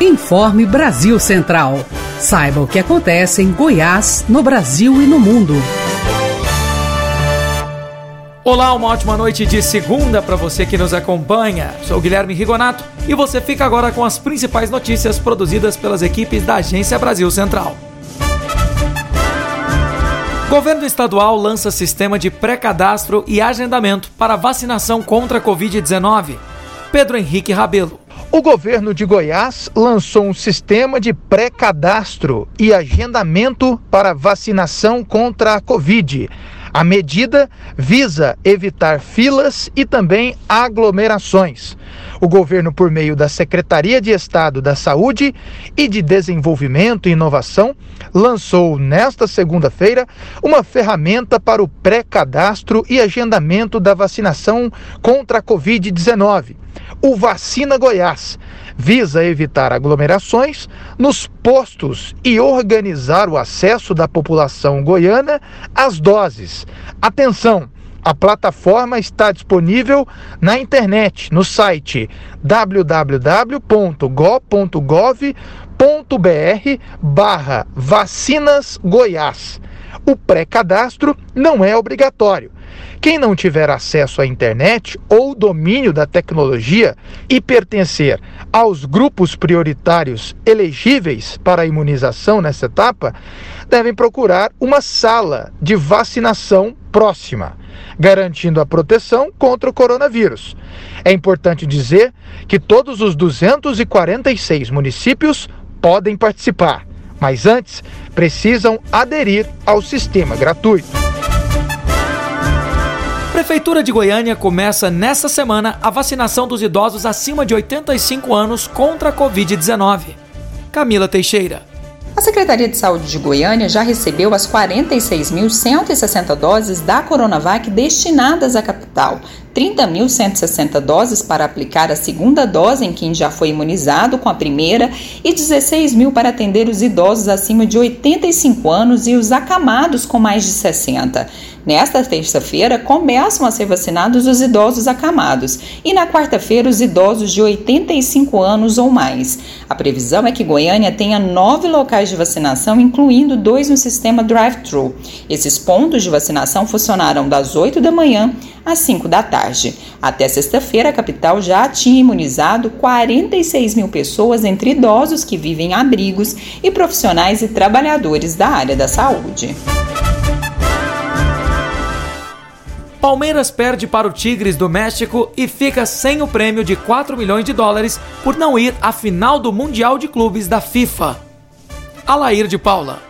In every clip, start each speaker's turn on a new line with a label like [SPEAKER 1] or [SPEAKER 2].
[SPEAKER 1] Informe Brasil Central. Saiba o que acontece em Goiás, no Brasil e no mundo.
[SPEAKER 2] Olá, uma ótima noite de segunda para você que nos acompanha. Sou Guilherme Rigonato e você fica agora com as principais notícias produzidas pelas equipes da Agência Brasil Central. Governo estadual lança sistema de pré-cadastro e agendamento para vacinação contra a Covid-19. Pedro Henrique Rabelo.
[SPEAKER 3] O governo de Goiás lançou um sistema de pré-cadastro e agendamento para vacinação contra a Covid. A medida visa evitar filas e também aglomerações. O governo, por meio da Secretaria de Estado da Saúde e de Desenvolvimento e Inovação, lançou nesta segunda-feira uma ferramenta para o pré-cadastro e agendamento da vacinação contra a Covid-19. O Vacina Goiás visa evitar aglomerações nos postos e organizar o acesso da população goiana às doses. Atenção! A plataforma está disponível na internet, no site www.go.gov.br barra vacinas Goiás. O pré-cadastro não é obrigatório. Quem não tiver acesso à internet ou domínio da tecnologia e pertencer aos grupos prioritários elegíveis para a imunização nessa etapa, devem procurar uma sala de vacinação próxima, garantindo a proteção contra o coronavírus. É importante dizer que todos os 246 municípios podem participar, mas antes precisam aderir ao sistema gratuito.
[SPEAKER 2] Prefeitura de Goiânia começa nesta semana a vacinação dos idosos acima de 85 anos contra a Covid-19. Camila Teixeira.
[SPEAKER 4] A Secretaria de Saúde de Goiânia já recebeu as 46.160 doses da Coronavac destinadas à capital, 30.160 doses para aplicar a segunda dose em quem já foi imunizado com a primeira e 16 mil para atender os idosos acima de 85 anos e os acamados com mais de 60. Nesta terça-feira, começam a ser vacinados os idosos acamados e na quarta-feira os idosos de 85 anos ou mais. A previsão é que Goiânia tenha nove locais de vacinação, incluindo dois no sistema drive-thru. Esses pontos de vacinação funcionaram das 8 da manhã às 5 da tarde. Até sexta-feira, a capital já tinha imunizado 46 mil pessoas, entre idosos que vivem em abrigos e profissionais e trabalhadores da área da saúde.
[SPEAKER 2] Palmeiras perde para o Tigres do México e fica sem o prêmio de 4 milhões de dólares por não ir à final do Mundial de Clubes da FIFA. Alair de Paula.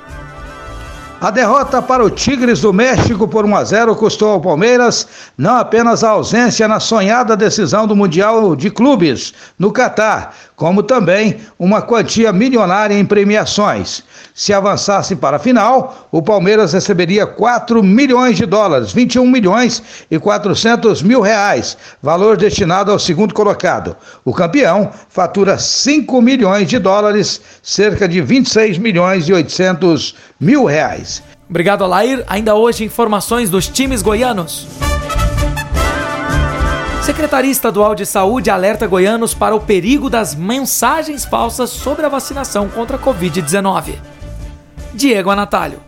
[SPEAKER 5] A derrota para o Tigres do México por 1 a 0 custou ao Palmeiras não apenas a ausência na sonhada decisão do Mundial de Clubes no Catar, como também uma quantia milionária em premiações. Se avançasse para a final, o Palmeiras receberia 4 milhões de dólares, 21 milhões e 400 mil reais, valor destinado ao segundo colocado. O campeão fatura 5 milhões de dólares, cerca de 26 milhões e 800 mil reais.
[SPEAKER 2] Obrigado, Alair. Ainda hoje, informações dos times goianos. Secretaria Estadual de Saúde alerta goianos para o perigo das mensagens falsas sobre a vacinação contra a Covid-19. Diego Anatalho.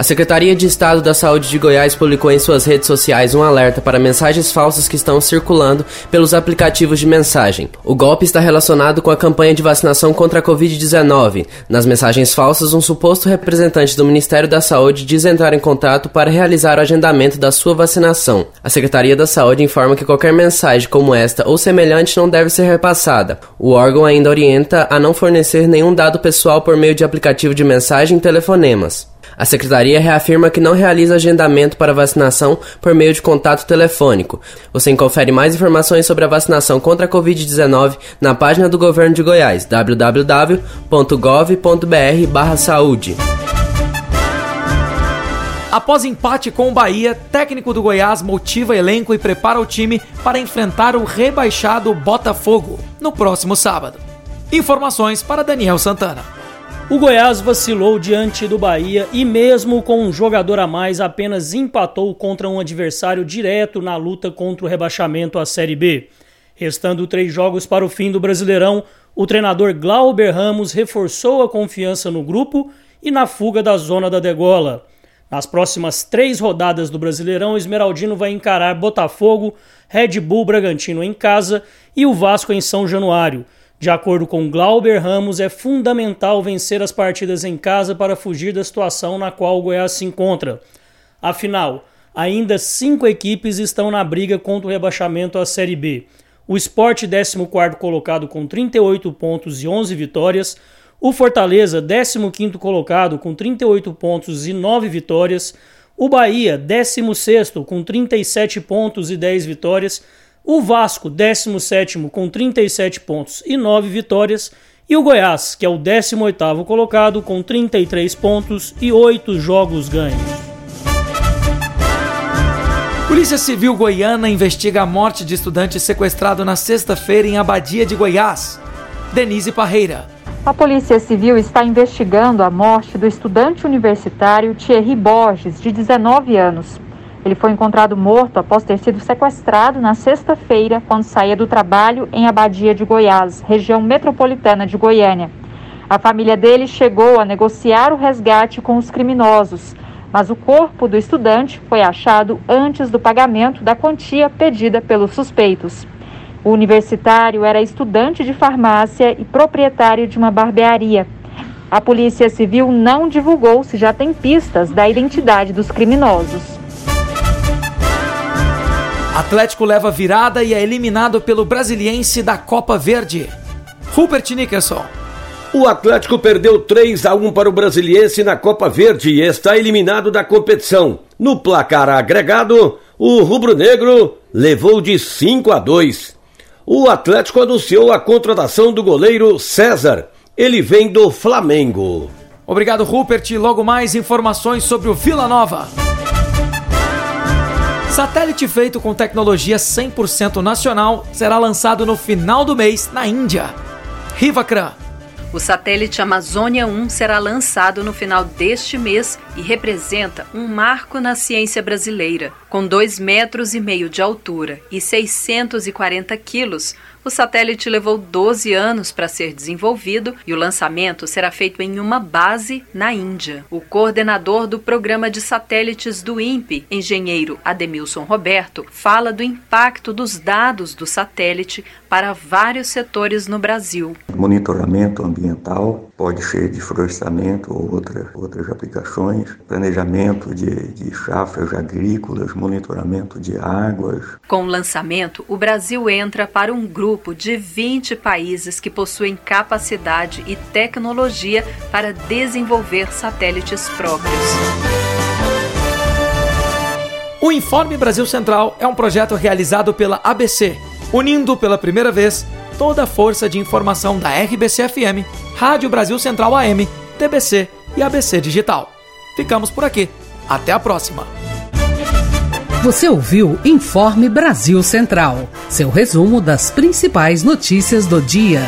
[SPEAKER 6] A Secretaria de Estado da Saúde de Goiás publicou em suas redes sociais um alerta para mensagens falsas que estão circulando pelos aplicativos de mensagem. O golpe está relacionado com a campanha de vacinação contra a Covid-19. Nas mensagens falsas, um suposto representante do Ministério da Saúde diz entrar em contato para realizar o agendamento da sua vacinação. A Secretaria da Saúde informa que qualquer mensagem como esta ou semelhante não deve ser repassada. O órgão ainda orienta a não fornecer nenhum dado pessoal por meio de aplicativo de mensagem e telefonemas. A secretaria reafirma que não realiza agendamento para vacinação por meio de contato telefônico. Você confere mais informações sobre a vacinação contra a Covid-19 na página do governo de Goiás, www.gov.br/saúde.
[SPEAKER 2] Após empate com o Bahia, técnico do Goiás motiva elenco e prepara o time para enfrentar o rebaixado Botafogo no próximo sábado. Informações para Daniel Santana.
[SPEAKER 7] O Goiás vacilou diante do Bahia e, mesmo com um jogador a mais, apenas empatou contra um adversário direto na luta contra o rebaixamento à Série B. Restando três jogos para o fim do Brasileirão, O treinador Glauber Ramos reforçou a confiança no grupo e na fuga da zona da degola. Nas próximas três rodadas do Brasileirão, o Esmeraldino vai encarar Botafogo, Red Bull Bragantino em casa e o Vasco em São Januário. De acordo com Glauber Ramos, é fundamental vencer as partidas em casa para fugir da situação na qual o Goiás se encontra. Afinal, ainda cinco equipes estão na briga contra o rebaixamento à Série B. O Sport, 14 colocado com 38 pontos e 11 vitórias. O Fortaleza, 15 colocado com 38 pontos e 9 vitórias. O Bahia, 16 com 37 pontos e 10 vitórias. O Vasco, 17 com 37 pontos e 9 vitórias. E o Goiás, que é o 18 colocado com 33 pontos e 8 jogos ganhos.
[SPEAKER 2] Polícia Civil Goiana investiga a morte de estudante sequestrado na sexta-feira em Abadia de Goiás. Denise Parreira.
[SPEAKER 8] A Polícia Civil está investigando a morte do estudante universitário Thierry Borges, de 19 anos. Ele foi encontrado morto após ter sido sequestrado na sexta-feira, quando saía do trabalho em Abadia de Goiás, região metropolitana de Goiânia. A família dele chegou a negociar o resgate com os criminosos mas o corpo do estudante foi achado antes do pagamento da quantia pedida pelos suspeitos. O universitário era estudante de farmácia e proprietário de uma barbearia. A Polícia Civil não divulgou se já tem pistas da identidade dos criminosos.
[SPEAKER 2] Atlético leva virada e é eliminado pelo Brasiliense da Copa Verde. Rupert Nickerson.
[SPEAKER 9] O Atlético perdeu 3 a 1 para o Brasiliense na Copa Verde e está eliminado da competição. No placar agregado, o rubro-negro levou de 5 a 2. O Atlético anunciou a contratação do goleiro César. Ele vem do Flamengo.
[SPEAKER 2] Obrigado, Rupert. Logo mais informações sobre o Vila Nova. Satélite feito com tecnologia 100% nacional será lançado no final do mês na Índia. Rivacran
[SPEAKER 10] o satélite Amazônia 1 será lançado no final deste mês e representa um marco na ciência brasileira. Com 2 metros e meio de altura e 640 quilos, o satélite levou 12 anos para ser desenvolvido e o lançamento será feito em uma base na Índia. O coordenador do programa de satélites do INPE, engenheiro Ademilson Roberto, fala do impacto dos dados do satélite para vários setores no Brasil.
[SPEAKER 11] Monitoramento ambiental pode ser de florestamento ou outra, outras aplicações, planejamento de, de chafras agrícolas, monitoramento de águas.
[SPEAKER 10] Com o lançamento, o Brasil entra para um grupo grupo de 20 países que possuem capacidade e tecnologia para desenvolver satélites próprios.
[SPEAKER 2] O Informe Brasil Central é um projeto realizado pela ABC, unindo pela primeira vez toda a força de informação da RBC-FM, Rádio Brasil Central AM, TBC e ABC Digital. Ficamos por aqui. Até a próxima!
[SPEAKER 1] Você ouviu Informe Brasil Central, seu resumo das principais notícias do dia.